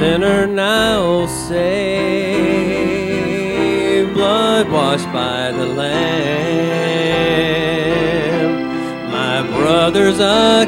sinner now saved, blood washed by the Lamb. My brother's a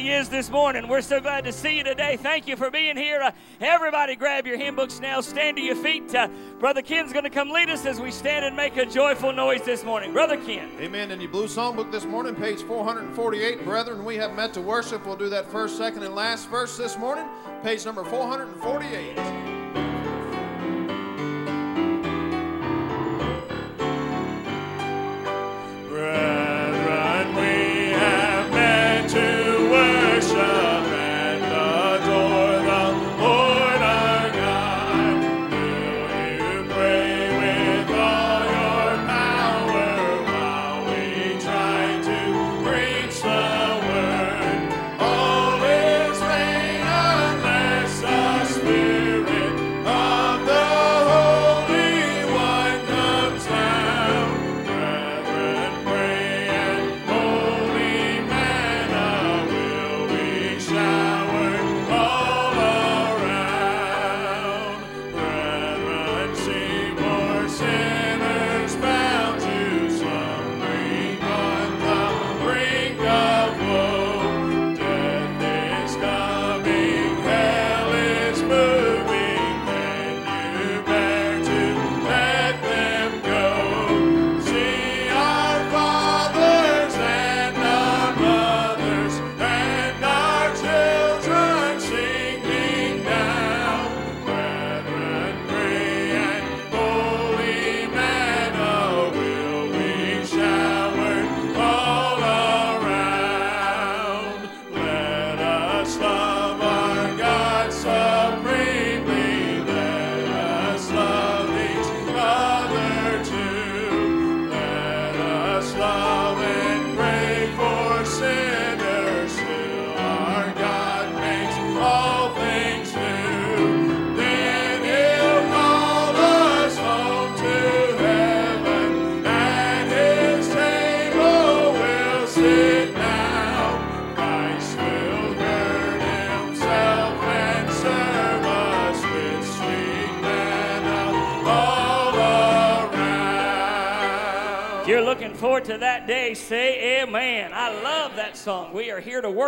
He is this morning? We're so glad to see you today. Thank you for being here. Uh, everybody, grab your hymn books now. Stand to your feet. Uh, Brother Ken's going to come lead us as we stand and make a joyful noise this morning. Brother Ken. Amen. In your blue songbook this morning, page 448, brethren, we have met to worship. We'll do that first, second, and last verse this morning, page number 448.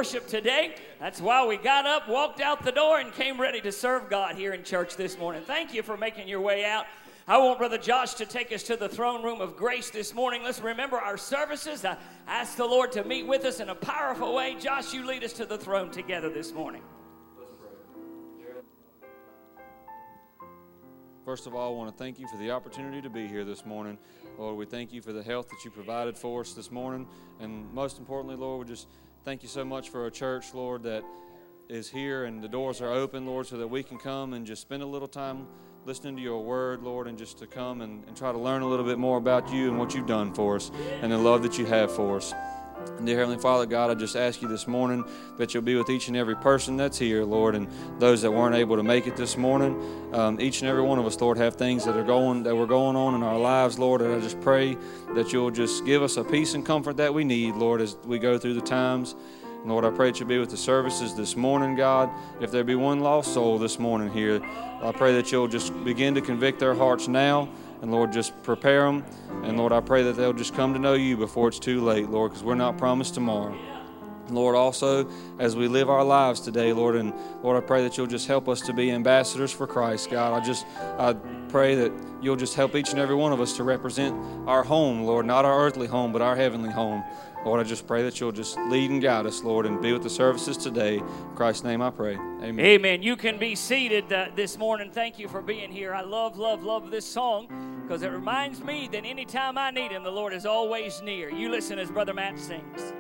Worship today. That's why we got up, walked out the door, and came ready to serve God here in church this morning. Thank you for making your way out. I want Brother Josh to take us to the throne room of grace this morning. Let's remember our services. I ask the Lord to meet with us in a powerful way. Josh, you lead us to the throne together this morning. First of all, I want to thank you for the opportunity to be here this morning. Lord, we thank you for the health that you provided for us this morning. And most importantly, Lord, we just thank you so much for a church, Lord, that is here and the doors are open, Lord, so that we can come and just spend a little time listening to your word, Lord, and just to come and, and try to learn a little bit more about you and what you've done for us and the love that you have for us. Dear Heavenly Father, God, I just ask you this morning that you'll be with each and every person that's here, Lord, and those that weren't able to make it this morning. Um, each and every one of us, Lord, have things that are going that were going on in our lives, Lord. And I just pray that you'll just give us a peace and comfort that we need, Lord, as we go through the times. Lord, I pray that you'll be with the services this morning, God. If there be one lost soul this morning here, I pray that you'll just begin to convict their hearts now and Lord, just prepare them. And Lord, I pray that they'll just come to know you before it's too late, Lord, because we're not promised tomorrow. Lord, also as we live our lives today, Lord, and Lord, I pray that you'll just help us to be ambassadors for Christ, God. I just I pray that you'll just help each and every one of us to represent our home, Lord, not our earthly home, but our heavenly home. Lord, I just pray that you'll just lead and guide us, Lord, and be with the services today. In Christ's name I pray. Amen. Amen. You can be seated uh, this morning. Thank you for being here. I love, love, love this song because it reminds me that anytime I need Him, the Lord is always near. You listen as Brother Matt sings.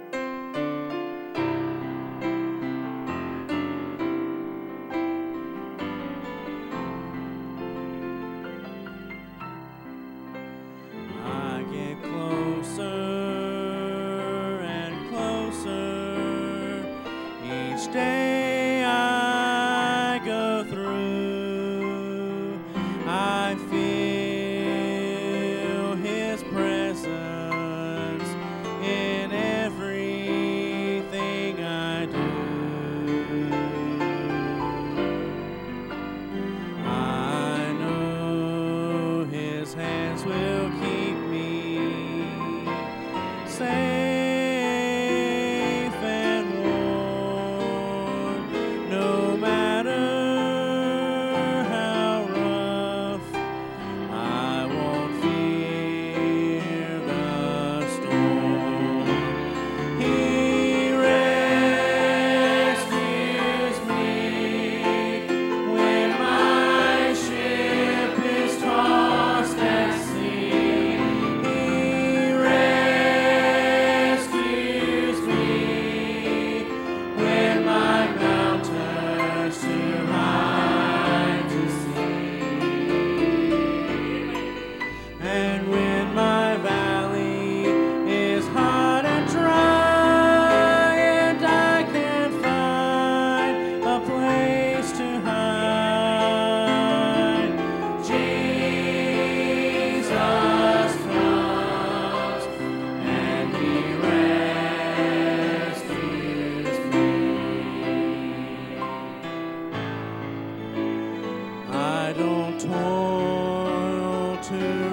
I don't toil to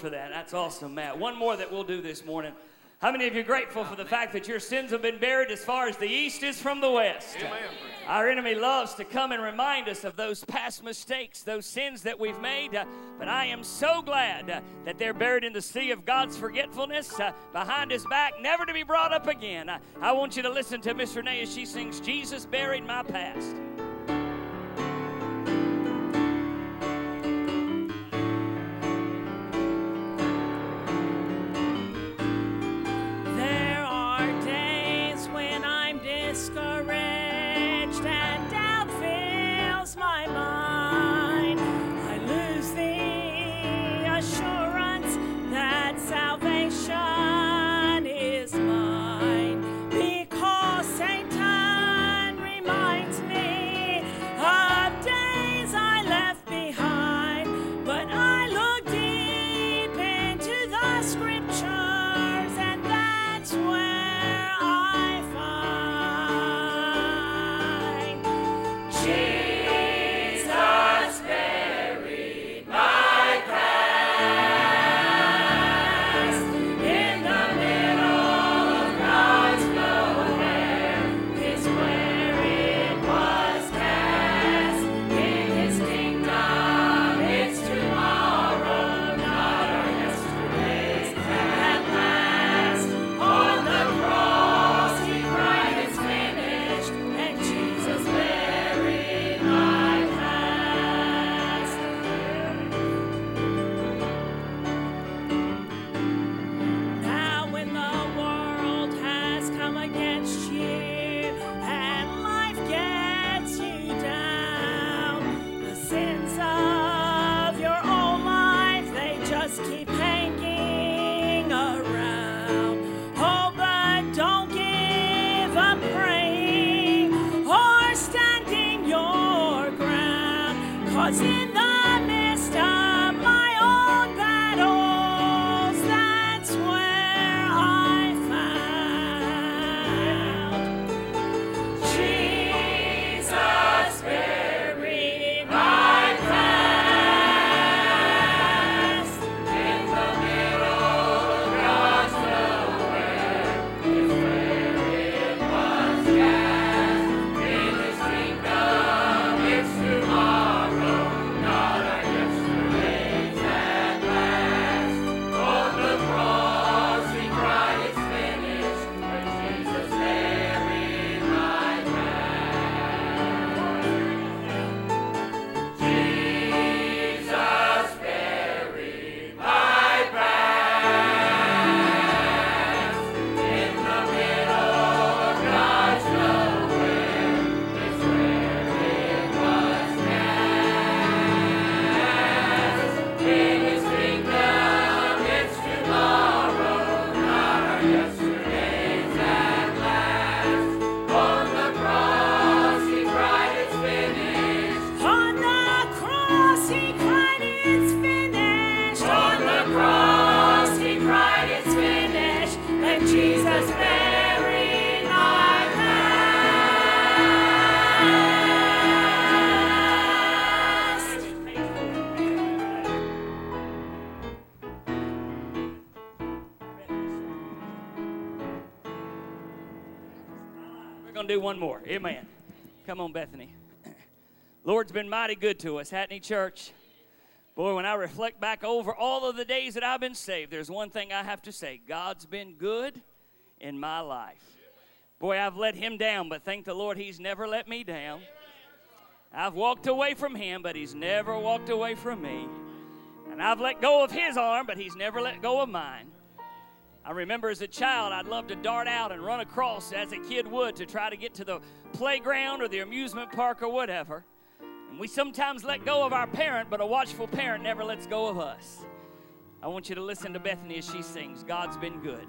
for that. That's awesome, Matt. One more that we'll do this morning. How many of you are grateful for the fact that your sins have been buried as far as the east is from the west? Amen. Our enemy loves to come and remind us of those past mistakes, those sins that we've made. Uh, but I am so glad uh, that they're buried in the sea of God's forgetfulness uh, behind his back, never to be brought up again. I want you to listen to Miss Renee as she sings, Jesus Buried My Past. Come on, Bethany. Lord's been mighty good to us, hasn't he, church? Boy, when I reflect back over all of the days that I've been saved, there's one thing I have to say God's been good in my life. Boy, I've let him down, but thank the Lord he's never let me down. I've walked away from him, but he's never walked away from me. And I've let go of his arm, but he's never let go of mine. I remember as a child, I'd love to dart out and run across as a kid would to try to get to the playground or the amusement park or whatever. And we sometimes let go of our parent, but a watchful parent never lets go of us. I want you to listen to Bethany as she sings God's been good.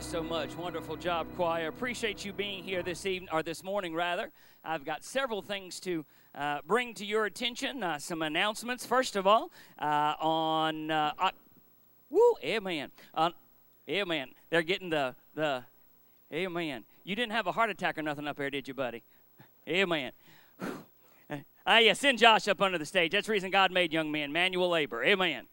You so much. Wonderful job, choir. Appreciate you being here this evening or this morning, rather. I've got several things to uh, bring to your attention. Uh, some announcements. First of all, uh, on uh, Oc- woo, amen. On amen. They're getting the the amen. You didn't have a heart attack or nothing up there, did you, buddy? Amen. Ah, yeah, send Josh up under the stage. That's the reason God made young men, manual labor. Amen.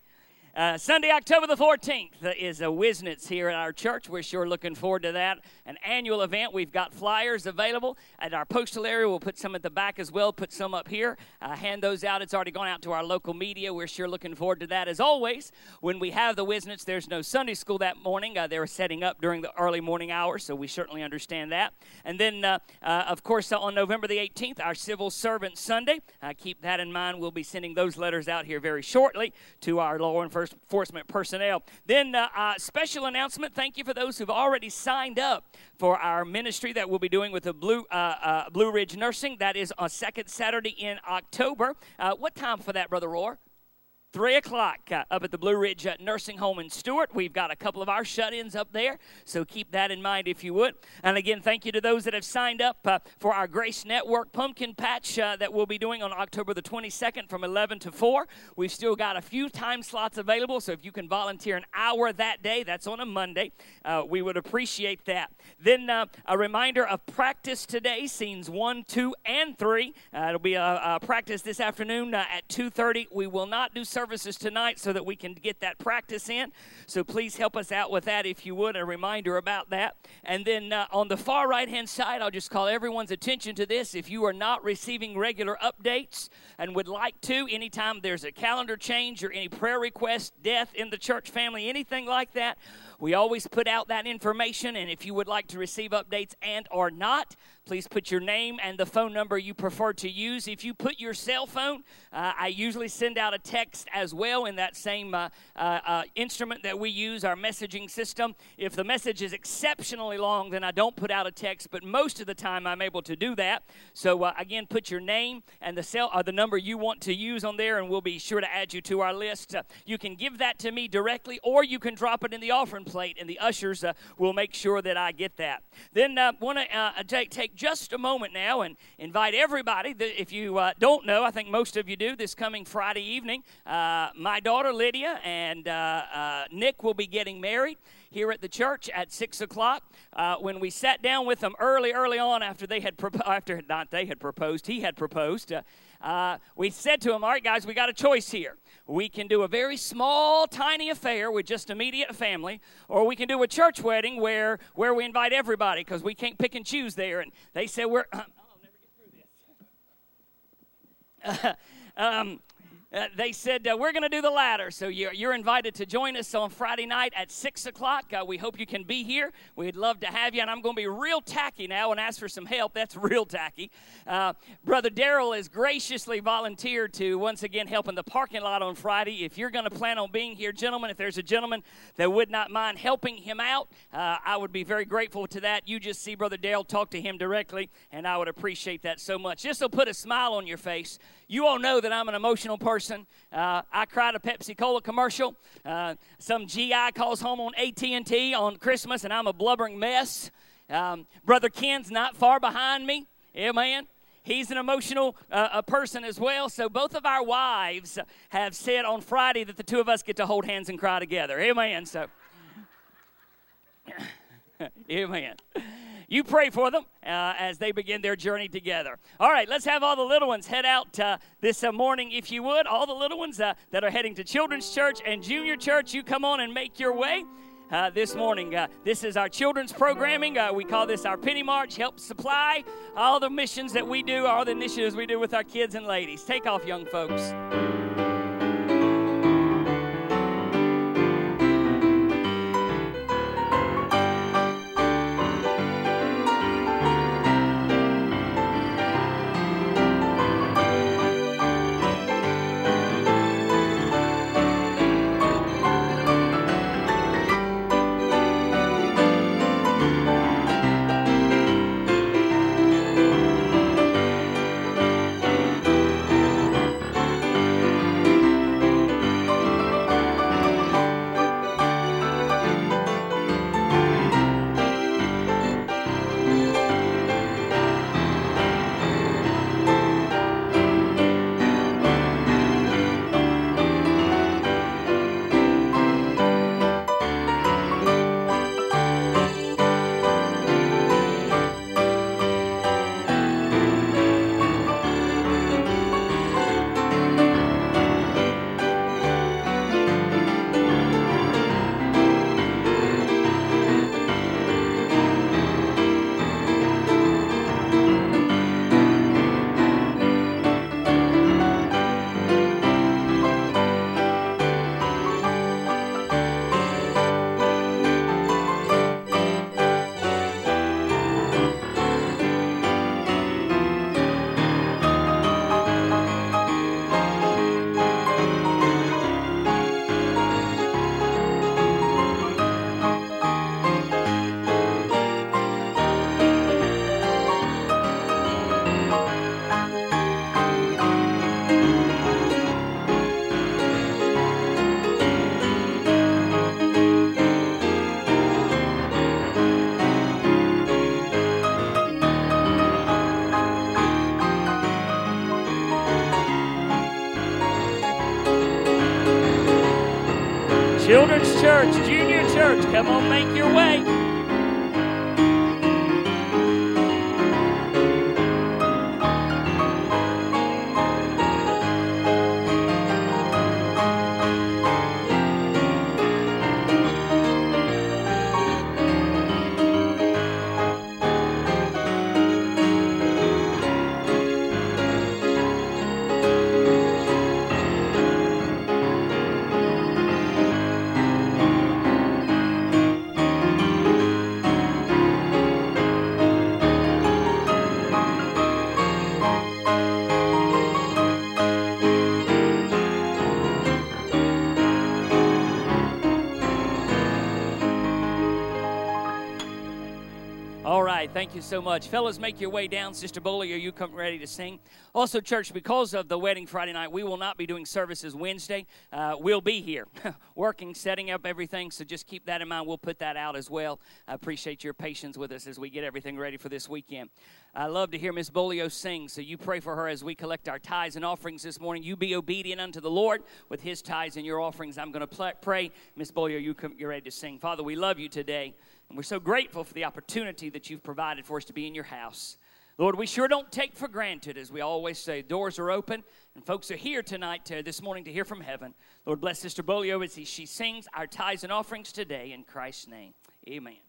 Uh, Sunday, October the 14th uh, is a Wiznitz here at our church. We're sure looking forward to that. An annual event. We've got flyers available at our postal area. We'll put some at the back as well, put some up here. Uh, hand those out. It's already gone out to our local media. We're sure looking forward to that. As always, when we have the Wiznitz, there's no Sunday school that morning. Uh, they were setting up during the early morning hours, so we certainly understand that. And then, uh, uh, of course, on November the 18th, our Civil Servant Sunday. keep that in mind. We'll be sending those letters out here very shortly to our law enforcement enforcement personnel. Then, uh, uh, special announcement thank you for those who've already signed up for our ministry that we'll be doing with the Blue, uh, uh Blue Ridge Nursing. That is on second Saturday in October. Uh, what time for that, Brother Roar? 3 o'clock uh, up at the Blue Ridge uh, Nursing Home in Stuart. We've got a couple of our shut ins up there, so keep that in mind if you would. And again, thank you to those that have signed up uh, for our Grace Network Pumpkin Patch uh, that we'll be doing on October the 22nd from 11 to 4. We've still got a few time slots available, so if you can volunteer an hour that day, that's on a Monday, uh, we would appreciate that. Then uh, a reminder of practice today, scenes 1, 2, and 3. it'll be a, a, practice this afternoon at 2.30. We will not do services tonight so that we can get that practice in. So please help us out with that if you would. A reminder about that. And then uh, on the far right hand side, I'll just call everyone's attention to this. If you are not receiving regular updates and would like to, anytime there's a calendar change or any prayer request, death in the church family, anything like that, we always put out that information, and if you would like to receive updates and or not, please put your name and the phone number you prefer to use. If you put your cell phone, uh, I usually send out a text as well in that same uh, uh, uh, instrument that we use, our messaging system. If the message is exceptionally long, then I don't put out a text, but most of the time I'm able to do that. So uh, again, put your name and the cell or the number you want to use on there, and we'll be sure to add you to our list. Uh, you can give that to me directly, or you can drop it in the offering plate, and the ushers uh, will make sure that I get that. Then I uh, want to uh, take, take just a moment now and invite everybody. That if you uh, don't know, I think most of you do, this coming Friday evening, my daughter Lydia and Nick will be getting married here at the church at six o'clock. Uh, when we sat down with them early, early on after they had proposed, after not they had proposed, he had proposed. Uh, uh, we said to him, "All right, guys, we got a choice here. We can do a very small, tiny affair with just immediate family, or we can do a church wedding where where we invite everybody because we can't pick and choose there." And they said, "We're." I'll never get through this. um, uh, they said, uh, We're going to do the latter. So you're, you're, invited to join us on Friday night at 6 o'clock. Uh, we hope you can be here. We'd love to have you. And I'm going to be real tacky now and ask for some help. That's real tacky. Uh, Brother Daryl has graciously volunteered to once again help in the parking lot on Friday. If you're going to plan on being here, gentlemen, if there's a gentleman that would not mind helping him out, uh, I would be very grateful to that. You just see Brother Daryl talk to him directly, and I would appreciate that so much. This will put a smile on your face. You all know that I'm an emotional person. Uh, I cried a Pepsi Cola commercial. Uh, some GI calls home on AT&T on Christmas, and I'm a blubbering mess. Um, Brother Ken's not far behind me. Amen. He's an emotional uh, a person as well. So both of our wives have said on Friday that the two of us get to hold hands and cry together. Amen. So, amen you pray for them uh, as they begin their journey together. All right, let's have all the little ones head out uh, this uh, morning, if you would. All the little ones uh, that are heading to children's church and junior church, you come on and make your way. Uh, this morning. Uh, this is our children's programming. Uh, we call this our Penny March, help supply all the missions that we do, all the initiatives we do with our kids and ladies. Take off, young folks. Church, Junior Church, come on, make your way. Thank you so much. Fellas, make your way down. Sister Bowley, are you come ready to sing? Also, church, because of the wedding Friday night, we will not be doing services Wednesday. Uh, we'll be here working, setting up everything, so just keep that in mind. We'll put that out as well. I appreciate your patience with us as we get everything ready for this weekend. I love to hear Miss Bolio sing, so you pray for her as we collect our tithes and offerings this morning. You be obedient unto the Lord with his tithes and your offerings. I'm going to pray. Miss Bolio, you come, you're ready to sing. Father, we love you today. And we're so grateful for the opportunity that you've provided for us to be in your house. Lord, we sure don't take for granted, as we always say, doors are open and folks are here tonight, to, this morning, to hear from heaven. Lord, bless Sister Bolio as he, she sings our tithes and offerings today in Christ's name. Amen.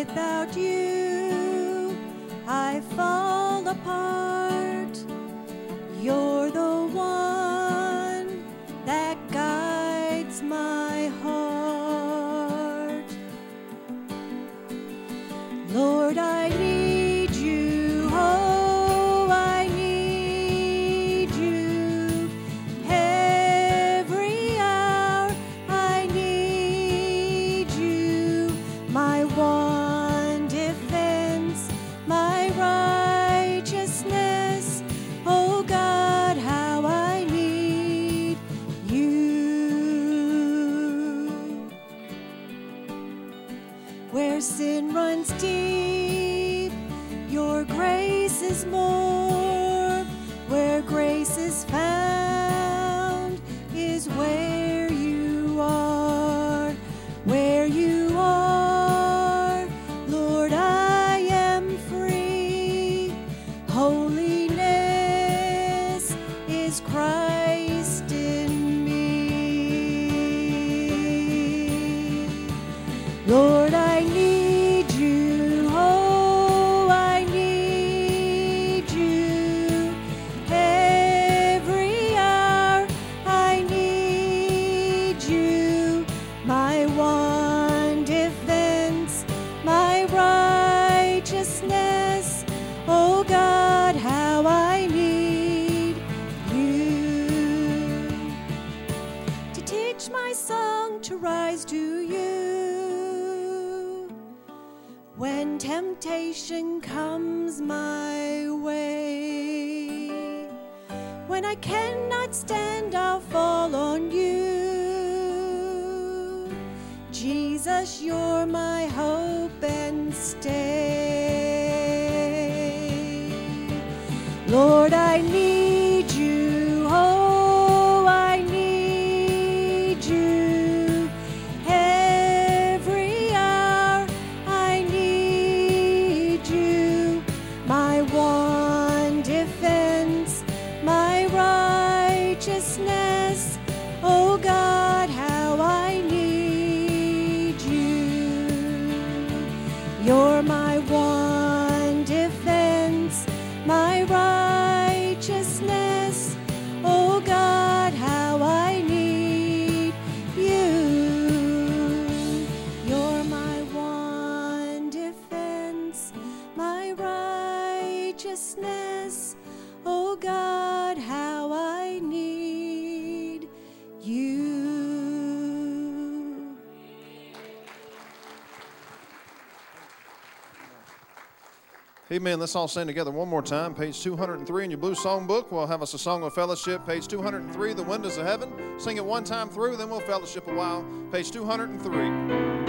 Without you, my song to rise to you. When temptation comes my way, when I cannot stand, I'll fall on you. Jesus, you're my hope and stay. Amen. Let's all sing together one more time. Page 203 in your blue song book. We'll have us a song of fellowship. Page 203, The Windows of Heaven. Sing it one time through, then we'll fellowship a while. Page 203.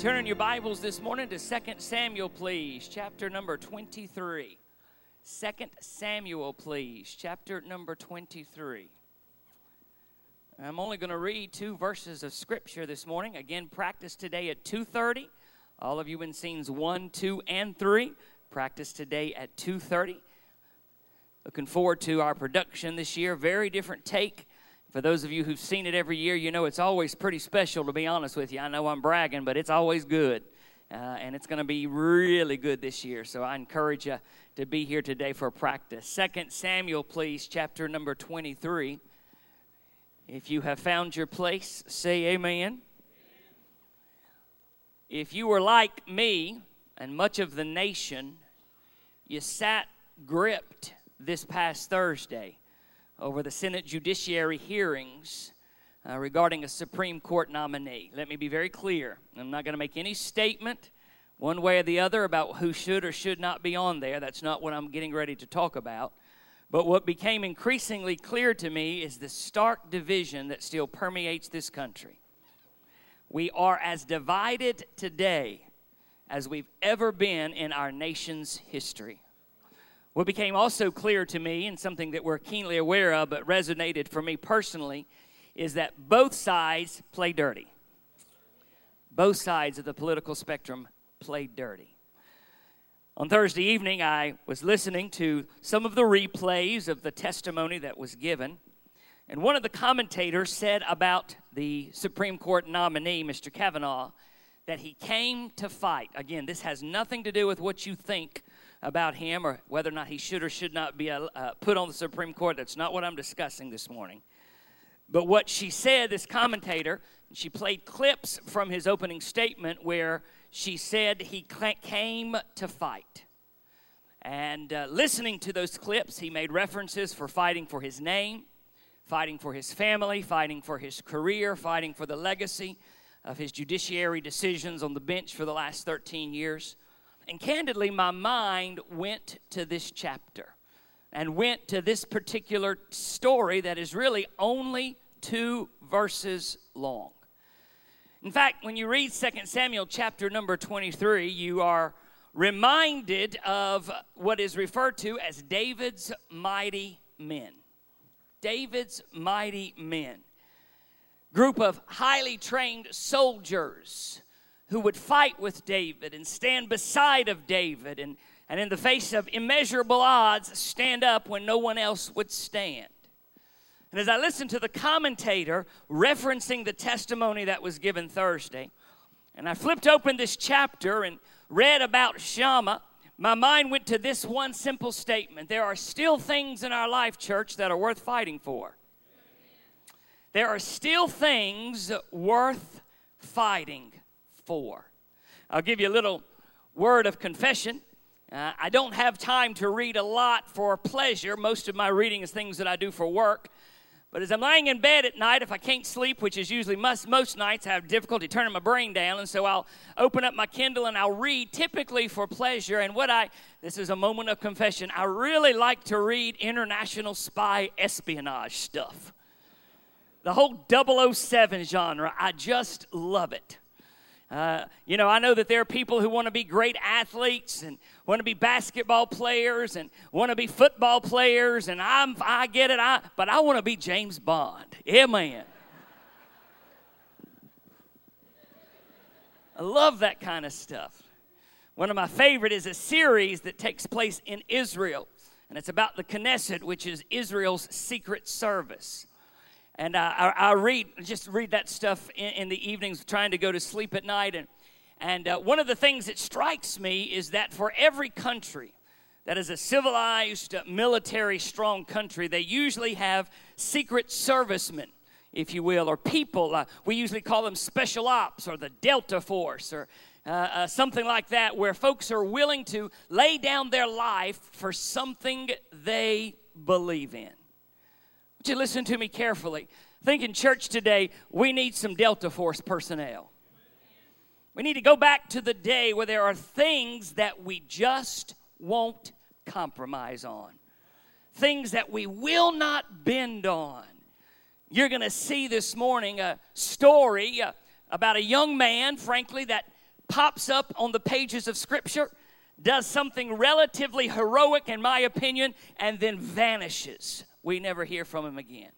Turn in your Bibles this morning to 2 Samuel, please, chapter number 23. 2 Samuel, please, chapter number 23. I'm only going to read two verses of scripture this morning. Again, practice today at 2:30. All of you in scenes 1, 2, and 3, practice today at 2:30. Looking forward to our production this year. Very different take. For those of you who've seen it every year, you know it's always pretty special, to be honest with you. I know I'm bragging, but it's always good. Uh, and it's going to be really good this year. So I encourage you to be here today for practice. Second Samuel, please, chapter number 23. If you have found your place, say amen. If you were like me and much of the nation, you sat gripped this past Thursday over the Senate judiciary hearings uh, regarding a Supreme Court nominee. Let me be very clear. I'm not going to make any statement one way or the other about who should or should not be on there. That's not what I'm getting ready to talk about. But what became increasingly clear to me is the stark division that still permeates this country. We are as divided today as we've ever been in our nation's history. What became also clear to me, and something that we're keenly aware of but resonated for me personally, is that both sides play dirty. Both sides of the political spectrum play dirty. On Thursday evening, I was listening to some of the replays of the testimony that was given. And one of the commentators said about the Supreme Court nominee, Mr. Kavanaugh, that he came to fight. Again, this has nothing to do with what you think about him or whether or not he should or should not be uh, put on the Supreme Court. That's not what I'm discussing this morning. But what she said, this commentator, she played clips from his opening statement where she said he came to fight. And uh, listening to those clips, he made references for fighting for his name, fighting for his family, fighting for his career, fighting for the legacy of his judiciary decisions on the bench for the last 13 years. And candidly, my mind went to this chapter and went to this particular story that is really only two verses long. In fact, when you read 2 Samuel chapter number 23, you are reminded of what is referred to as David's mighty men. David's mighty men. Group of highly trained soldiers who would fight with David and stand beside of David and, and in the face of immeasurable odds stand up when no one else would stand. And as I listened to the commentator referencing the testimony that was given Thursday, and I flipped open this chapter and read about Shammah, my mind went to this one simple statement There are still things in our life, church, that are worth fighting for. There are still things worth fighting for. I'll give you a little word of confession. Uh, I don't have time to read a lot for pleasure. Most of my reading is things that I do for work. But as I'm lying in bed at night, if I can't sleep, which is usually most, most nights, I have difficulty turning my brain down. And so I'll open up my Kindle and I'll read typically for pleasure. And what I, this is a moment of confession, I really like to read international spy espionage stuff. The whole 007 genre, I just love it. Uh, you know, I know that there are people who want to be great athletes and want to be basketball players and want to be football players, and I'm, I get it, I, but I want to be James Bond. Amen. I love that kind of stuff. One of my favorite is a series that takes place in Israel, and it's about the Knesset, which is Israel's secret service. And uh, I, I, read, just read that stuff in, in, the evenings, trying to go to sleep at night. And, and uh, one of the things that strikes me is that for every country that is a civilized, uh, military, strong country, they usually have secret servicemen, if you will, or people. Uh, we usually call them special ops or the Delta Force or uh, uh, something like that, where folks are willing to lay down their life for something they believe in. Would you listen to me carefully? Think in church today, we need some Delta Force personnel. We need to go back to the day where there are things that we just won't compromise on, things that we will not bend on. You're going to see this morning a story uh, about a young man, frankly, that pops up on the pages of Scripture, does something relatively heroic, in my opinion, and then vanishes. We never hear from him again.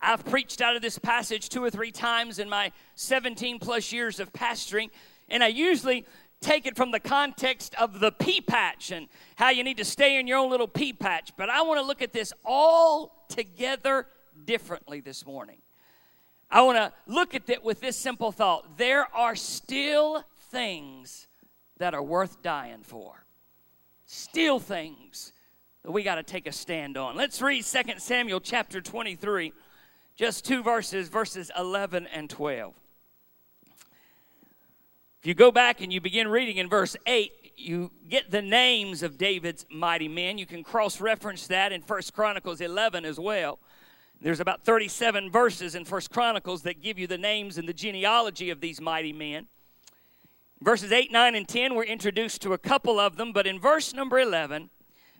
I've preached out of this passage two or three times in my 17 plus years of pastoring, and I usually take it from the context of the pea patch and how you need to stay in your own little pea patch. But I want to look at this all together differently this morning. I want to look at it with this simple thought there are still things that are worth dying for. Still things we got to take a stand on. Let's read 2 Samuel chapter 23, just two verses, verses 11 and 12. If you go back and you begin reading in verse 8, you get the names of David's mighty men. You can cross reference that in 1 Chronicles 11 as well. There's about 37 verses in 1 Chronicles that give you the names and the genealogy of these mighty men. Verses 8, 9, and 10, we're introduced to a couple of them, but in verse number 11,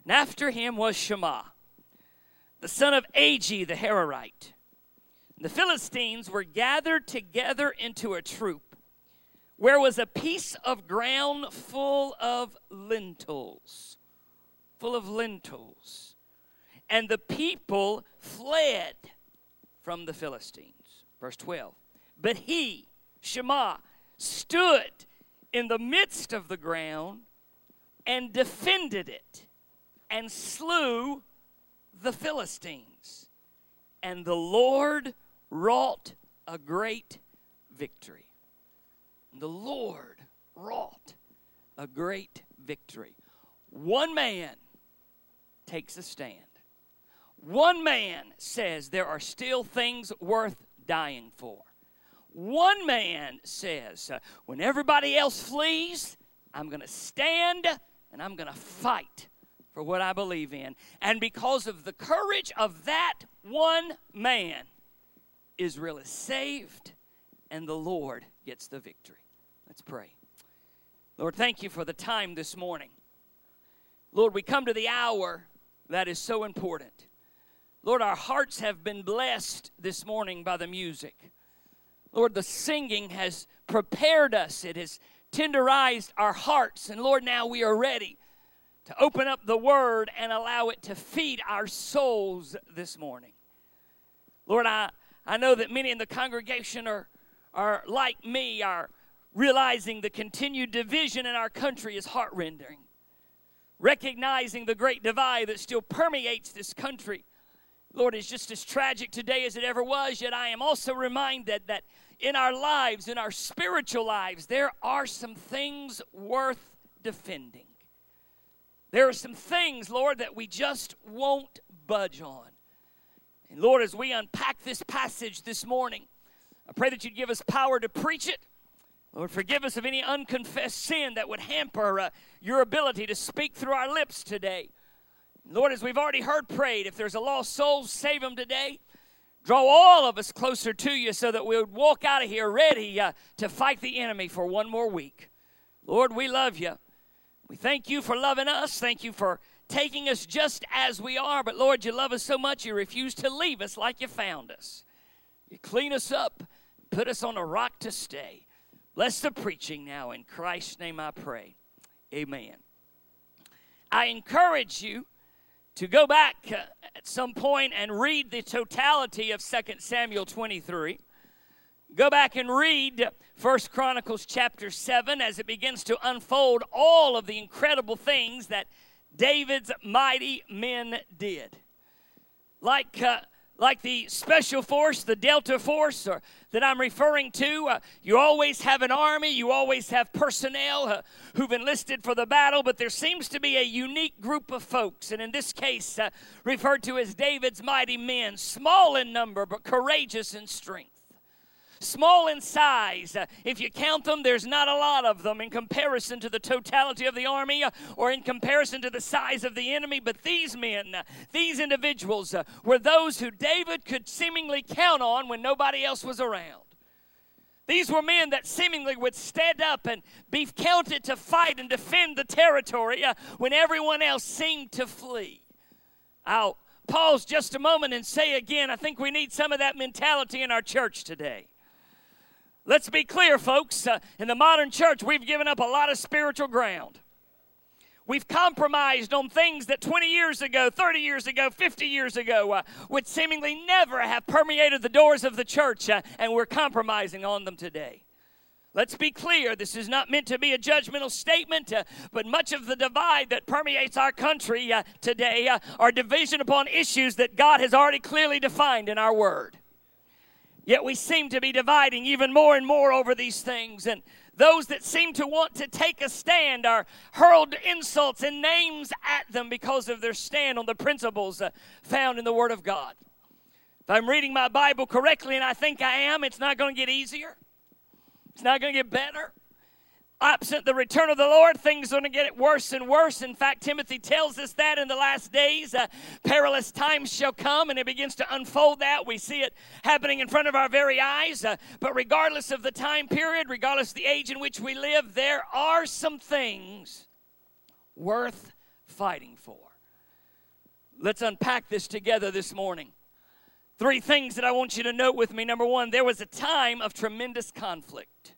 and after him was Shammah, the son of Agee the Hararite. The Philistines were gathered together into a troop where was a piece of ground full of lentils, full of lentils. And the people fled from the Philistines. Verse 12. But he, Shammah, stood in the midst of the ground and defended it and slew the Philistines. And the Lord wrought a great victory the Lord wrought a great victory. One man takes a stand. One man says there are still things worth dying for. One man says, uh, when everybody else flees, I'm going to stand and I'm going to fight for what I believe in. And because of the courage of that one man, Israel is saved and the Lord gets the victory. Let's pray. Lord, thank you for the time this morning. Lord, we come to the hour that is so important. Lord, our hearts have been blessed this morning by the music. Lord, the singing has prepared us, it has tenderized our hearts. And Lord, now we are ready to open up the word and allow it to feed our souls this morning. Lord, I, I know that many in the congregation are, are like me, are realizing the continued division in our country is heartrending. Recognizing the great divide that still permeates this country, Lord, is just as tragic today as it ever was. Yet I am also reminded that in our lives, in our spiritual lives, there are some things worth defending. There are some things, Lord, that we just won't budge on. And Lord, as we unpack this passage this morning, I pray that you'd give us power to preach it. Lord, forgive us of any unconfessed sin that would hamper uh, your ability to speak through our lips today. Lord, as we've already heard prayed, if there's a lost soul, save them today. Draw all of us closer to you so that we would walk out of here ready uh, to fight the enemy for one more week. Lord, we love you. We thank you for loving us. Thank you for taking us just as we are. But Lord, you love us so much you refuse to leave us like you found us. You clean us up, put us on a rock to stay. Bless the preaching now. In Christ's name I pray. Amen. I encourage you to go back uh, at some point and read the totality of 2 Samuel 23. Go back and read First Chronicles chapter 7 as it begins to unfold all of the incredible things that David's mighty men did. Like uh, like the special force, the Delta Force, or that I'm referring to. Uh, you always have an army, you always have personnel uh, who've enlisted for the battle, but there seems to be a unique group of folks, and in this case, uh, referred to as David's mighty men, small in number but courageous in strength small in size. If you count them, there's not a lot of them in comparison to the totality of the army uh, or in comparison to the size of the enemy. But these men, uh, these individuals, uh, were those who David could seemingly count on when nobody else was around. These were men that seemingly would stand up and be counted to fight and defend the territory when everyone else seemed to flee. I'll pause just a moment and say again I think we need some of that mentality in our church today. Let's be clear, folks. Uh, in the modern church, we've given up a lot of spiritual ground. We've compromised on things that 20 years ago, 30 years ago, 50 years ago uh, would seemingly never have permeated the doors of the church, uh, and we're compromising on them today. Let's be clear, this is not meant to be a judgmental statement, uh, but much of the divide that permeates our country uh, today uh, are division upon issues that God has already clearly defined in our Word. Yet we seem to be dividing even more and more over these things, and those that seem to want to take a stand are hurled insults and names at them because of their stand on the principles uh, found in the Word of God. If I'm reading my Bible correctly, and I think I am, it's not going to get easier. It's not going to get better. Absent the return of the Lord, things are going to get worse and worse. In fact, Timothy tells us that in the last days, uh, perilous times shall come, and it begins to unfold that. We see it happening in front of our very eyes. Uh, but regardless of the time period, regardless of the age in which we live, there are some things worth fighting for. Let's unpack this together this morning. Three things that I want you to note with me. Number one, there was a time of tremendous conflict.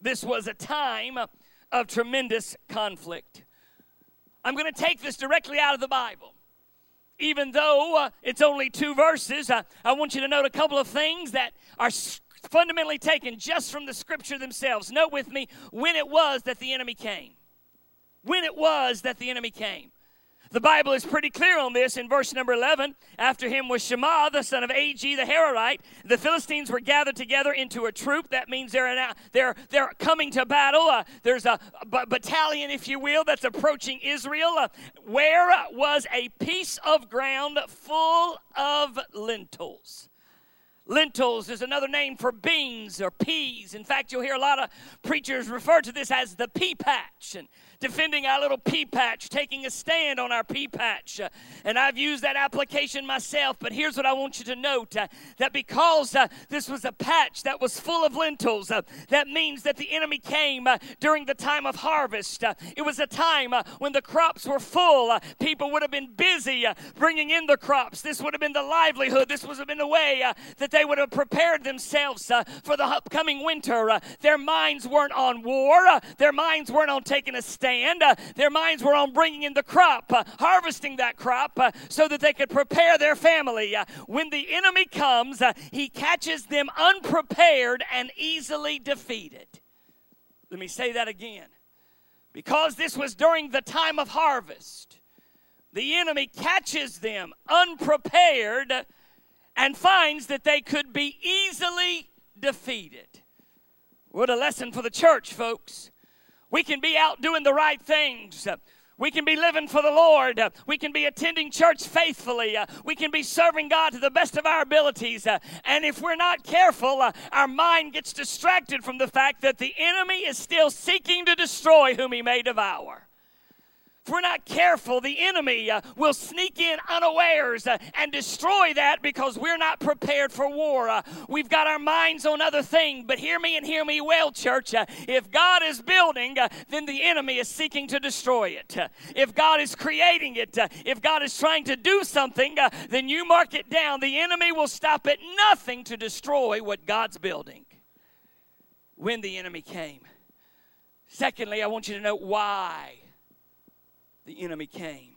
This was a time of tremendous conflict. I'm going to take this directly out of the Bible. Even though uh, it's only two verses, uh, I want you to note a couple of things that are fundamentally taken just from the scripture themselves. Note with me when it was that the enemy came. When it was that the enemy came. The Bible is pretty clear on this in verse number 11. After him was Shammah, the son of Ag, the Hararite. The Philistines were gathered together into a troop. That means they're, now, they're, they're coming to battle. Uh, there's a battalion, if you will, that's approaching Israel, uh, where was a piece of ground full of lentils. Lentils is another name for beans or peas. In fact, you'll hear a lot of preachers refer to this as the pea patch. And defending our little pea patch, taking a stand on our pea patch. Uh, and I've used that application myself, but here's what I want you to note uh, that because uh, this was a patch that was full of lentils, uh, that means that the enemy came uh, during the time of harvest. Uh, it was a time when the crops were full. people would have been busy bringing in the crops. This would have been the livelihood. This would have been the way that they would have prepared themselves for the upcoming winter. their minds weren't on war, their minds weren't on taking a stand stand. Uh, their minds were on bringing in the crop, uh, harvesting that crop, uh, so that they could prepare their family. Uh, when the enemy comes, uh, he catches them unprepared and easily defeated. Let me say that again. Because this was during the time of harvest, the enemy catches them unprepared and finds that they could be easily defeated. What a lesson for the church, folks. We can be out doing the right things. We can be living for the Lord. We can be attending church faithfully. We can be serving God to the best of our abilities. And if we're not careful, our mind gets distracted from the fact that the enemy is still seeking to destroy whom he may devour. We're not careful, the enemy uh, will sneak in unawares uh, and destroy that because we're not prepared for war. Uh, we've got our minds on other things, but hear me and hear me well, church. Uh, if God is building, uh, then the enemy is seeking to destroy it. Uh, if God is creating it, if God is trying to do something, then you mark it down. The enemy will stop at nothing to destroy what God's building when the enemy came. Secondly, I want you to know why the enemy came.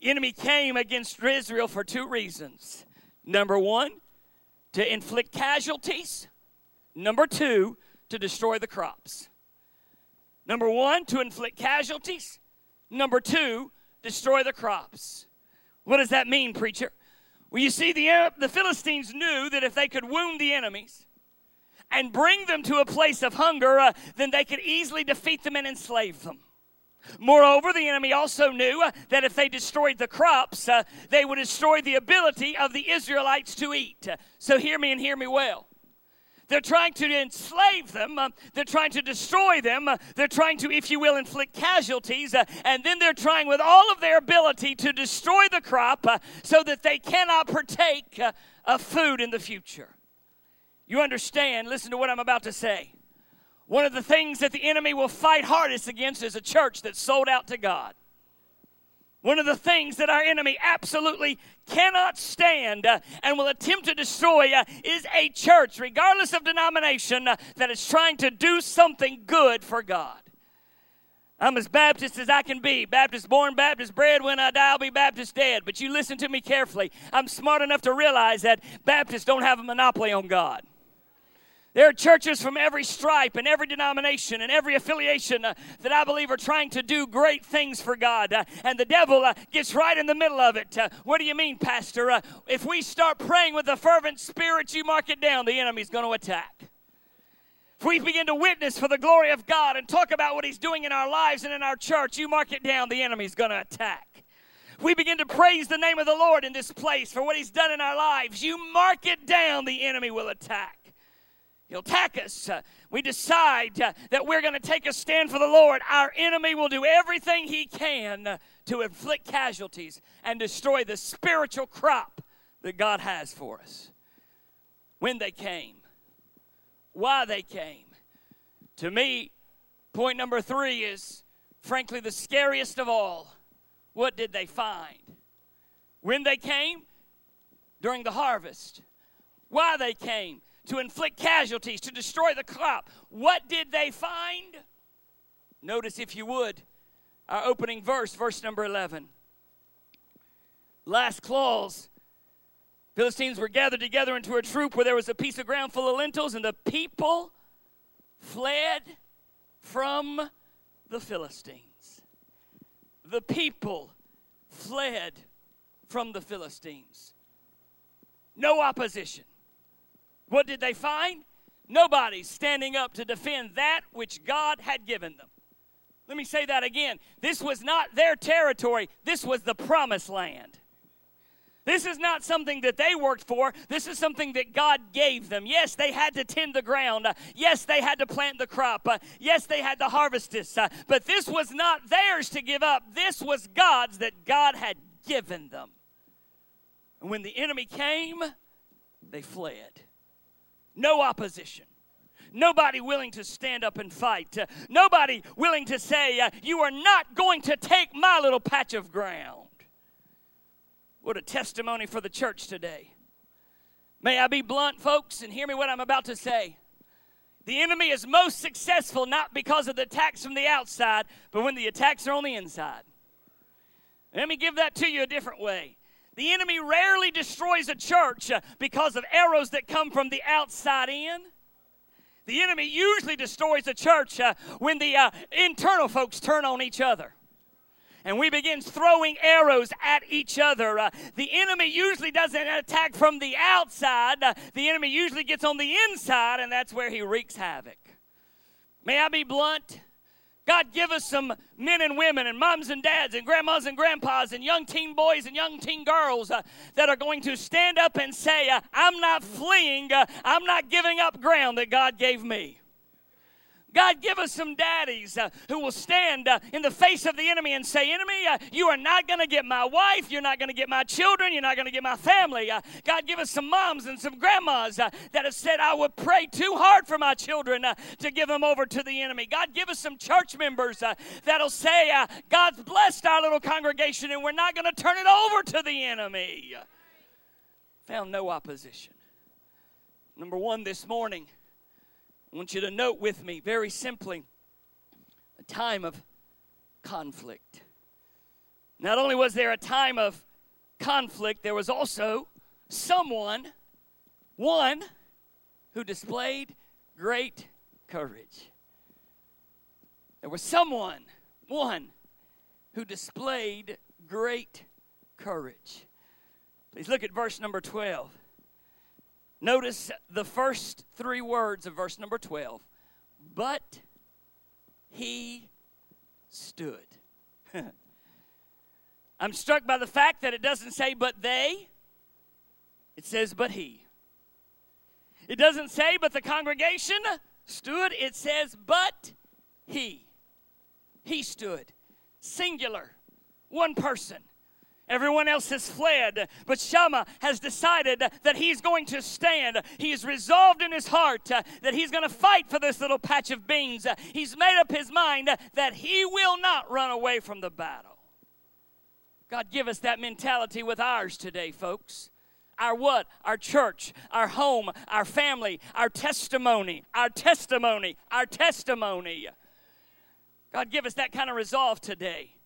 The enemy came against Israel for two reasons. Number one, to inflict casualties. Number two, to destroy the crops. Number one, to inflict casualties. Number two, destroy the crops. What does that mean, preacher? Well, you see, the, the Philistines knew that if they could wound the enemies and bring them to a place of hunger, uh, then they could easily defeat them and enslave them. Moreover, the enemy also knew uh, that if they destroyed the crops, uh, they would destroy the ability of the Israelites to eat. So, hear me and hear me well. They're trying to enslave them. Uh, they're trying to destroy them. Uh, they're trying to, if you will, inflict casualties. And then they're trying with all of their ability to destroy the crop so that they cannot partake of food in the future. You understand? Listen to what I'm about to say. One of the things that the enemy will fight hardest against is a church that's sold out to God. One of the things that our enemy absolutely cannot stand uh, and will attempt to destroy uh, is a church, regardless of denomination, uh, that is trying to do something good for God. I'm as Baptist as I can be. Baptist born, Baptist bred. When I die, I'll be Baptist dead. But you listen to me carefully. I'm smart enough to realize that Baptists don't have a monopoly on God. There are churches from every stripe and every denomination and every affiliation uh, that I believe are trying to do great things for God. Uh, and the devil uh, gets right in the middle of it. Uh, what do you mean, Pastor? Uh, if we start praying with a fervent spirit, you mark it down, the enemy's going to attack. If we begin to witness for the glory of God and talk about what He's doing in our lives and in our church, you mark it down, the enemy's going to attack. If we begin to praise the name of the Lord in this place for what He's done in our lives, you mark it down, the enemy will attack. He'll attack us. Uh, we decide uh, that we're going to take a stand for the Lord. Our enemy will do everything he can uh, to inflict casualties and destroy the spiritual crop that God has for us. When they came, why they came. To me, point number three is frankly the scariest of all. What did they find? When they came? During the harvest. Why they came? To inflict casualties, to destroy the crop. What did they find? Notice, if you would, our opening verse, verse number 11. Last clause Philistines were gathered together into a troop where there was a piece of ground full of lentils, and the people fled from the Philistines. The people fled from the Philistines. No opposition. What did they find? Nobody standing up to defend that which God had given them. Let me say that again. This was not their territory, this was the promised land. This is not something that they worked for. This is something that God gave them. Yes, they had to tend the ground. Yes, they had to plant the crop. Yes, they had to harvest this. But this was not theirs to give up. This was God's that God had given them. And when the enemy came, they fled. No opposition. Nobody willing to stand up and fight. Uh, nobody willing to say, uh, You are not going to take my little patch of ground. What a testimony for the church today. May I be blunt, folks, and hear me what I'm about to say. The enemy is most successful not because of the attacks from the outside, but when the attacks are on the inside. Let me give that to you a different way. The enemy rarely destroys a church uh, because of arrows that come from the outside in. The enemy usually destroys a church uh, when the uh, internal folks turn on each other and we begin throwing arrows at each other. Uh, the enemy usually doesn't attack from the outside, uh, the enemy usually gets on the inside, and that's where he wreaks havoc. May I be blunt? God, give us some men and women, and moms and dads, and grandmas and grandpas, and young teen boys and young teen girls uh, that are going to stand up and say, uh, I'm not fleeing, uh, I'm not giving up ground that God gave me. God, give us some daddies uh, who will stand uh, in the face of the enemy and say, Enemy, uh, you are not going to get my wife. You're not going to get my children. You're not going to get my family. Uh, God, give us some moms and some grandmas uh, that have said, I would pray too hard for my children uh, to give them over to the enemy. God, give us some church members that'll say, God's blessed our little congregation and we're not going to turn it over to the enemy. Found no opposition. Number one this morning. I want you to note with me very simply a time of conflict. Not only was there a time of conflict, there was also someone, one, who displayed great courage. There was someone, one, who displayed great courage. Please look at verse number 12. Notice the first three words of verse number 12. But he stood. I'm struck by the fact that it doesn't say, but they, it says, but he. It doesn't say, but the congregation stood. It says, but he. He stood. Singular. One person. Everyone else has fled, but Shammah has decided that he's going to stand. He is resolved in his heart that he's going to fight for this little patch of beans. He's made up his mind that he will not run away from the battle. God, give us that mentality with ours today, folks. Our what? Our church, our home, our family, our testimony, our testimony, our testimony. God, give us that kind of resolve today.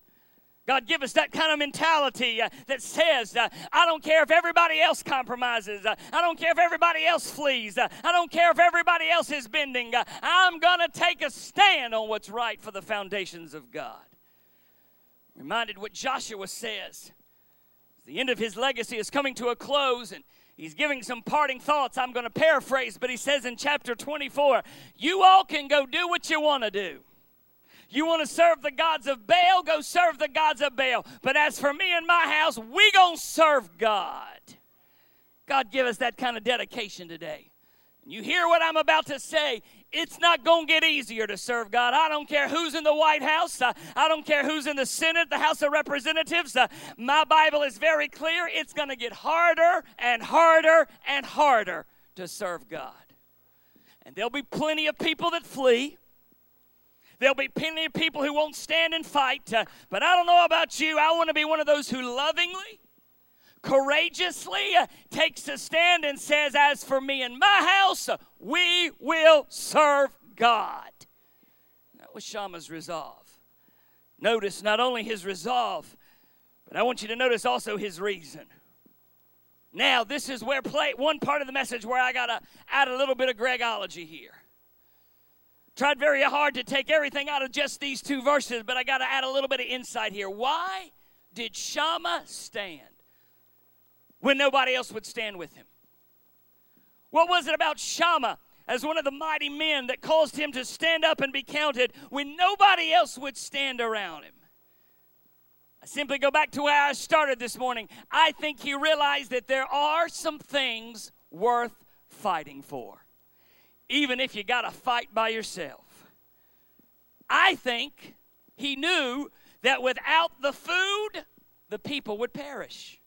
God, give us that kind of mentality uh, that says, uh, I don't care if everybody else compromises. Uh, I don't care if everybody else flees. Uh, I don't care if everybody else is bending. Uh, I'm going to take a stand on what's right for the foundations of God. Reminded what Joshua says. The end of his legacy is coming to a close, and he's giving some parting thoughts. I'm going to paraphrase, but he says in chapter 24, You all can go do what you want to do. You want to serve the gods of Baal? Go serve the gods of Baal. But as for me and my house, we going to serve God. God, give us that kind of dedication today. You hear what I'm about to say. It's not going to get easier to serve God. I don't care who's in the White House. Uh, I don't care who's in the Senate, the House of Representatives. Uh, my Bible is very clear. It's going to get harder and harder and harder to serve God. And there'll be plenty of people that flee. There'll be plenty of people who won't stand and fight. Uh, but I don't know about you. I want to be one of those who lovingly, courageously uh, takes a stand and says, As for me and my house, uh, we will serve God. That was Shammah's resolve. Notice not only his resolve, but I want you to notice also his reason. Now, this is where play one part of the message where I got to add a little bit of Gregology here. Tried very hard to take everything out of just these two verses, but I got to add a little bit of insight here. Why did Shammah stand when nobody else would stand with him? What was it about Shammah as one of the mighty men that caused him to stand up and be counted when nobody else would stand around him? I simply go back to where I started this morning. I think he realized that there are some things worth fighting for even if you got to fight by yourself. I think he knew that without the food, the people would perish.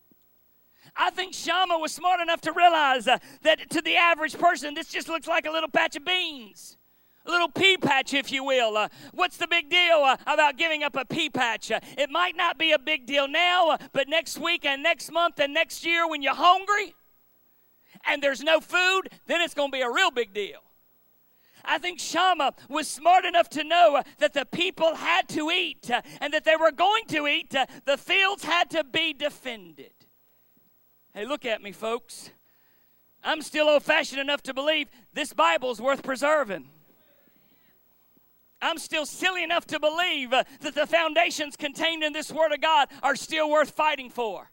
I think Shammah was smart enough to realize uh, that to the average person, this just looks like a little patch of beans. A little pea patch, if you will. Uh, what's the big deal uh, about giving up a pea patch? Uh, it might not be a big deal now, uh, but next week and next month and next year, when you're hungry and there's no food, then it's going to be a real big deal. I think Shammah was smart enough to know that the people had to eat uh, and that they were going to eat. Uh, the fields had to be defended. Hey, look at me, folks. I'm still old fashioned enough to believe this Bible's worth preserving. I'm still silly enough to believe uh, that the foundations contained in this Word of God are still worth fighting for.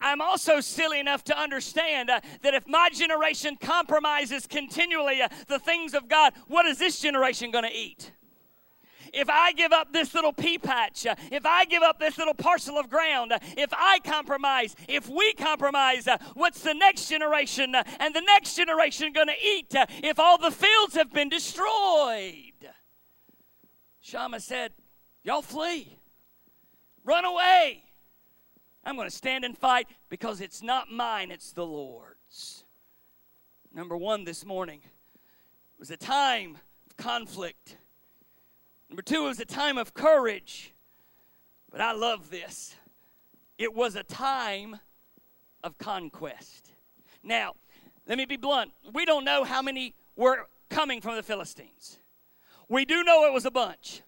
I'm also silly enough to understand uh, that if my generation compromises continually uh, the things of God, what is this generation going to eat? If I give up this little pea patch, uh, if I give up this little parcel of ground, uh, if I compromise, if we compromise, uh, what's the next generation and the next generation going to eat if all the fields have been destroyed? Shammah said, Y'all flee, run away. I'm going to stand and fight because it's not mine, it's the Lord's. Number one this morning was a time of conflict. Number two it was a time of courage. But I love this. It was a time of conquest. Now, let me be blunt. We don't know how many were coming from the Philistines. We do know it was a bunch.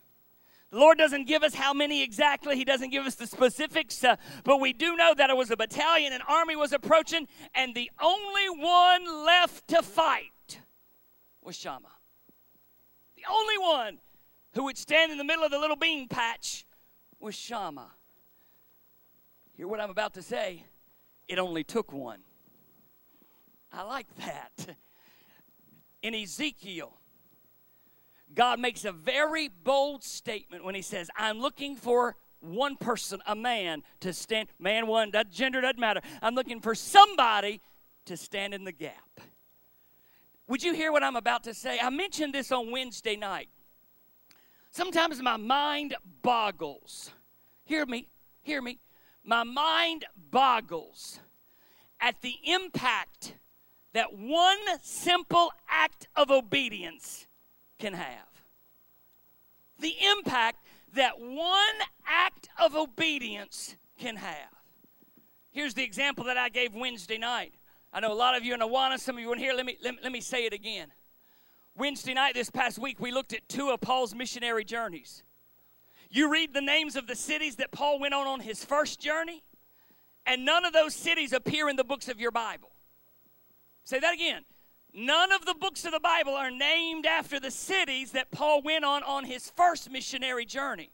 The Lord doesn't give us how many exactly, He doesn't give us the specifics, uh, but we do know that it was a battalion, an army was approaching, and the only one left to fight was Shammah. The only one who would stand in the middle of the little bean patch was Shammah. Hear what I'm about to say? It only took one. I like that. In Ezekiel, God makes a very bold statement when He says, I'm looking for one person, a man, to stand, man, one, that gender doesn't matter. I'm looking for somebody to stand in the gap. Would you hear what I'm about to say? I mentioned this on Wednesday night. Sometimes my mind boggles. Hear me, hear me. My mind boggles at the impact that one simple act of obedience can have. The impact that one act of obedience can have. Here's the example that I gave Wednesday night. I know a lot of you in Awana, some of you in here. Let me, let me, let me say it again. Wednesday night this past week, we looked at two of Paul's missionary journeys. You read the names of the cities that Paul went on on his first journey, and none of those cities appear in the books of your Bible. Say that again. None of the books of the Bible are named after the cities that Paul went on on his first missionary journey.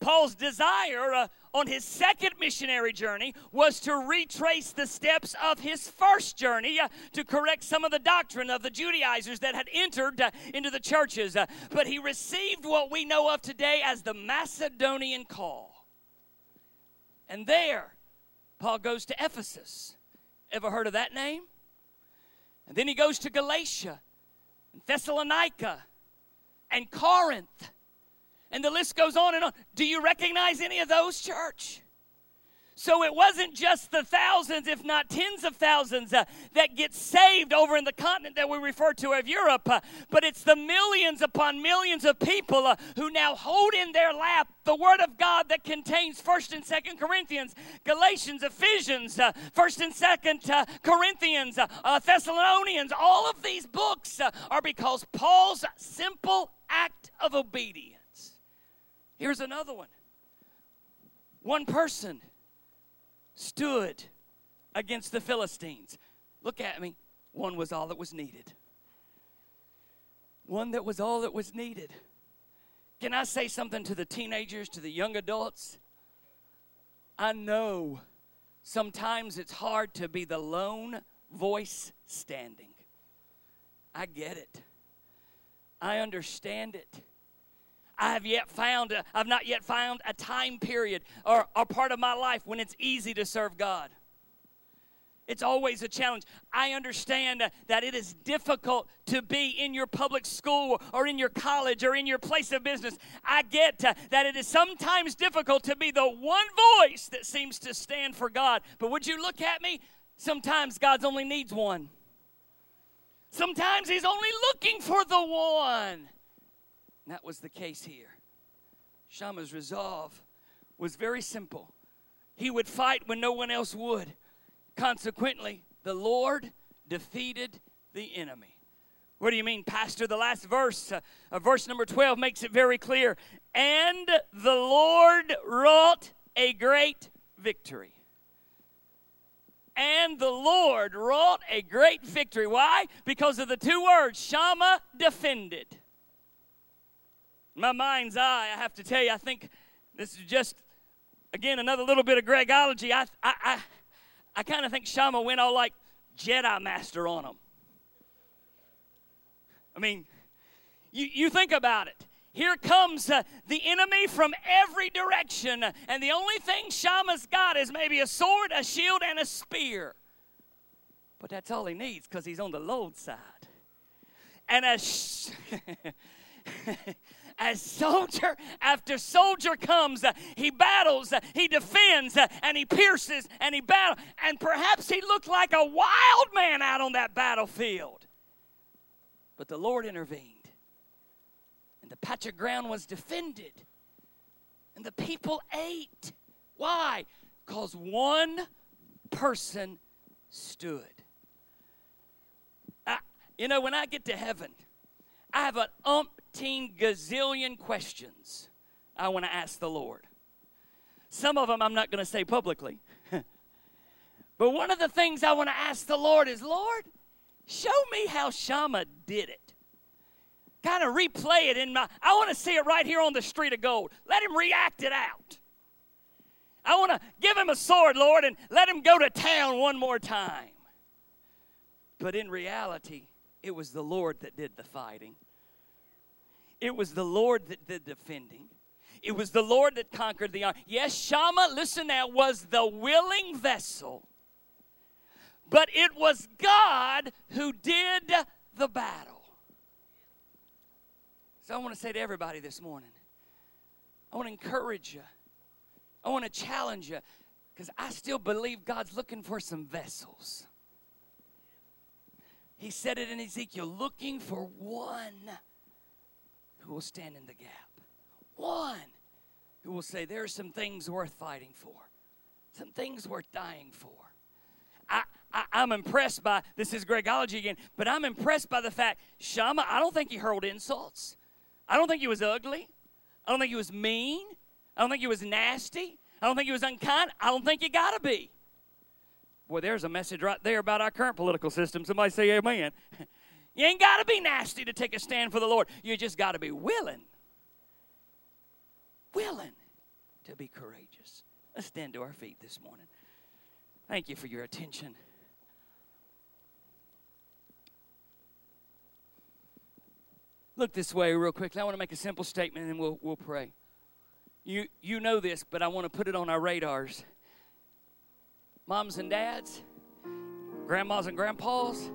Paul's desire uh, on his second missionary journey was to retrace the steps of his first journey uh, to correct some of the doctrine of the Judaizers that had entered uh, into the churches. Uh, but he received what we know of today as the Macedonian call. And there, Paul goes to Ephesus. Ever heard of that name? And then he goes to Galatia, and Thessalonica, and Corinth. And the list goes on and on. Do you recognize any of those, church? So it wasn't just the thousands, if not tens of thousands, uh, that get saved over in the continent that we refer to as Europe, uh, but it's the millions upon millions of people uh, who now hold in their lap the Word of God that contains First and Second Corinthians, Galatians, Ephesians, uh, First and Second uh, Corinthians, uh, uh, Thessalonians. All of these books uh, are because Paul's simple act of obedience. Here's another one. One person stood against the Philistines. Look at me. One was all that was needed. One that was all that was needed. Can I say something to the teenagers, to the young adults? I know sometimes it's hard to be the lone voice standing. I get it. I understand it. I have yet found, I've not yet found a time period or, or part of my life when it's easy to serve God. It's always a challenge. I understand that it is difficult to be in your public school or in your college or in your place of business. I get that it is sometimes difficult to be the one voice that seems to stand for God. But would you look at me? Sometimes God's only needs one. Sometimes He's only looking for the one. And that was the case here. Shammah's resolve was very simple. He would fight when no one else would. Consequently, the Lord defeated the enemy. What do you mean, Pastor? The last verse, uh, uh, verse number 12, makes it very clear. And the Lord wrought a great victory. And the Lord wrought a great victory. Why? Because of the two words Shammah defended. My mind's eye, I have to tell you, I think this is just, again, another little bit of Gregology. I, I, I, I kind of think Shammah went all like Jedi Master on him. I mean, you, you think about it. Here comes uh, the enemy from every direction, and the only thing Shammah's got is maybe a sword, a shield, and a spear. But that's all he needs because he's on the Lord's side. And as as soldier after soldier comes, uh, he battles, uh, he defends, uh, and he pierces, and he battles. And perhaps he looked like a wild man out on that battlefield. But the Lord intervened, and the patch of ground was defended, and the people ate. Why? Because one person stood. I, you know, when I get to heaven, I have an gazillion questions I want to ask the Lord. Some of them I'm not going to say publicly. but one of the things I want to ask the Lord is Lord, show me how Shammah did it. Kind of replay it in my, I want to see it right here on the street of gold. Let him react it out. I want to give him a sword, Lord, and let him go to town one more time. But in reality, it was the Lord that did the fighting. It was the Lord that did the defending. It was the Lord that conquered the army. Yes, Shammah, listen now, was the willing vessel. But it was God who did the battle. So I want to say to everybody this morning, I want to encourage you. I want to challenge you because I still believe God's looking for some vessels. He said it in Ezekiel looking for one who will stand in the gap. One who will say, There are some things worth fighting for. some things worth dying for. I, I, I'm impressed by this is Gregology again, but I'm impressed by the fact Shammah, I don't think he hurled insults. I don't think he was ugly. I don't think he was mean. I don't think he was nasty. I don't think he was unkind. I don't think you gotta be. Boy, there's a message right there about our current political system. Somebody say amen. You ain't got to be nasty to take a stand for the Lord. You just got to be willing. Willing to be courageous. Let's stand to our feet this morning. Thank you for your attention. Look this way real quickly. I want to make a simple statement and we'll, we'll pray. You, you know this, but I want to put it on our radars. Moms and dads, grandmas and grandpas,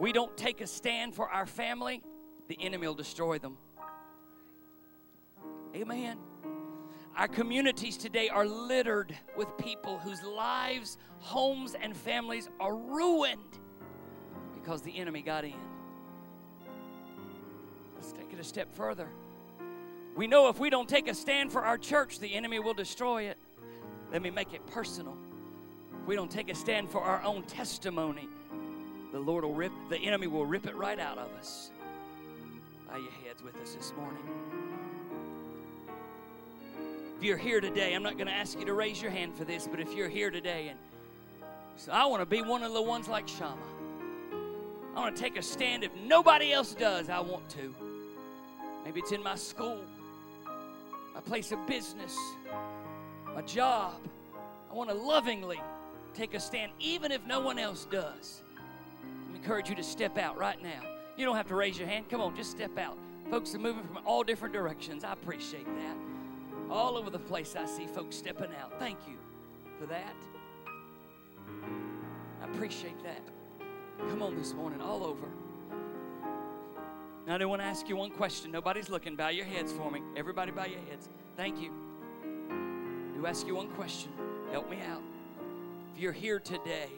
we don't take a stand for our family, the enemy will destroy them. Amen. Our communities today are littered with people whose lives, homes, and families are ruined because the enemy got in. Let's take it a step further. We know if we don't take a stand for our church, the enemy will destroy it. Let me make it personal. If we don't take a stand for our own testimony, the Lord will rip, the enemy will rip it right out of us. Bow your heads with us this morning. If you're here today, I'm not going to ask you to raise your hand for this, but if you're here today and so I want to be one of the ones like Shammah. I want to take a stand if nobody else does, I want to. Maybe it's in my school, my place of business, my job. I want to lovingly take a stand, even if no one else does. I encourage you to step out right now. You don't have to raise your hand. Come on, just step out. Folks are moving from all different directions. I appreciate that. All over the place, I see folks stepping out. Thank you for that. I appreciate that. Come on this morning, all over. Now, I do want to ask you one question. Nobody's looking. Bow your heads for me. Everybody, bow your heads. Thank you. Do ask you one question. Help me out. If you're here today,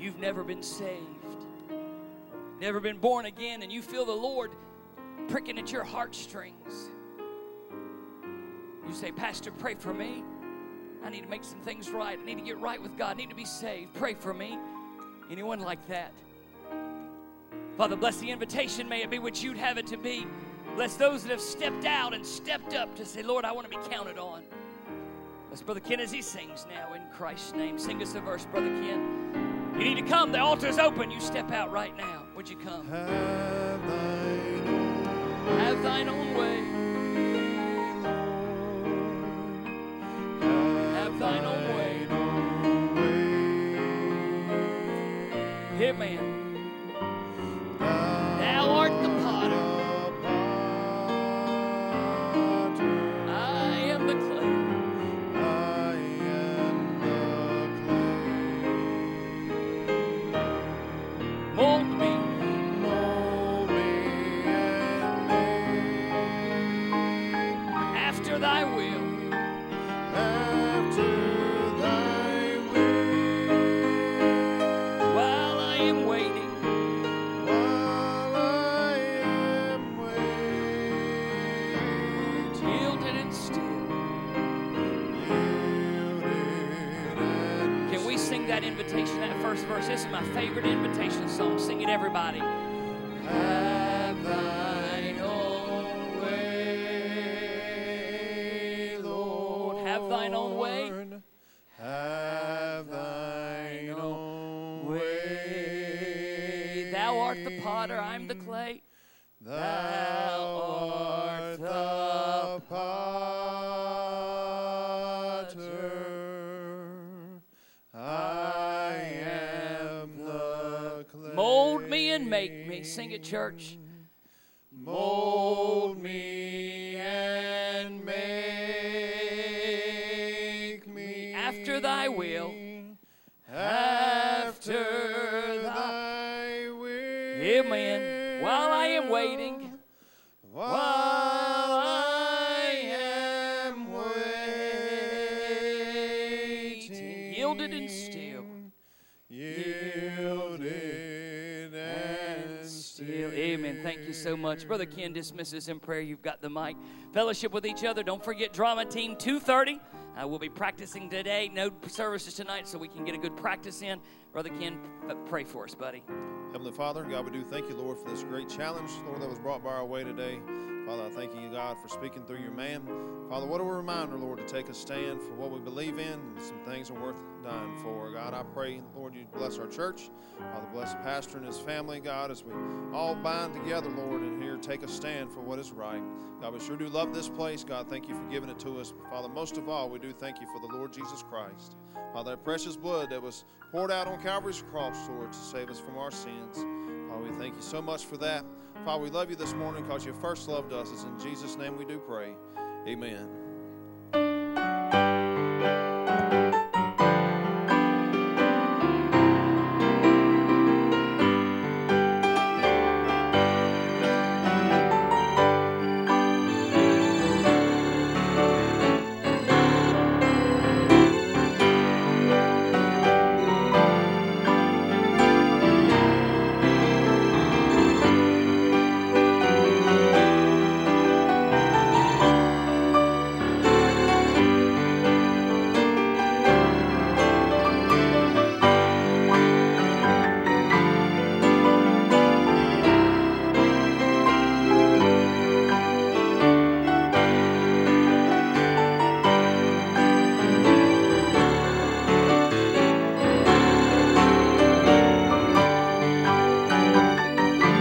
you've never been saved, never been born again, and you feel the Lord pricking at your heartstrings. You say, Pastor, pray for me. I need to make some things right. I need to get right with God. I need to be saved. Pray for me. Anyone like that? Father, bless the invitation. May it be what you'd have it to be. Bless those that have stepped out and stepped up to say, Lord, I want to be counted on. Bless Brother Ken as he sings now in Christ's name. Sing us a verse, Brother Ken. You need to come. The altar is open. You step out right now. Would you come? Have thine own Have thine own way. Have thine own way. Amen. Thou This is my favorite invitation song. Sing it, everybody. Have thine own way, Lord. Have thine own way. Have thine own way. Thou art the potter, I'm the clay. Thou art Sing it, church. Mold me so much. Brother Ken dismisses in prayer. You've got the mic. Fellowship with each other. Don't forget drama team 230. Uh, we'll be practicing today. No services tonight, so we can get a good practice in. Brother Ken, pray for us, buddy. Heavenly Father, God, we do thank you, Lord, for this great challenge, Lord, that was brought by our way today. Father, I thank you, God, for speaking through your man. Father, what a reminder, Lord, to take a stand for what we believe in and some things are worth dying for. God, I pray, Lord, you bless our church. Father, bless the pastor and his family, God, as we all bind together, Lord, and here take a stand for what is right. God, we sure do love this place. God, thank you for giving it to us. Father, most of all, we do thank you for the Lord Jesus Christ. Father, that precious blood that was poured out on Calvary's cross, Lord, to save us from our sins. Father, we thank you so much for that. Father, we love you this morning because you first loved us. It's in Jesus' name we do pray. Amen.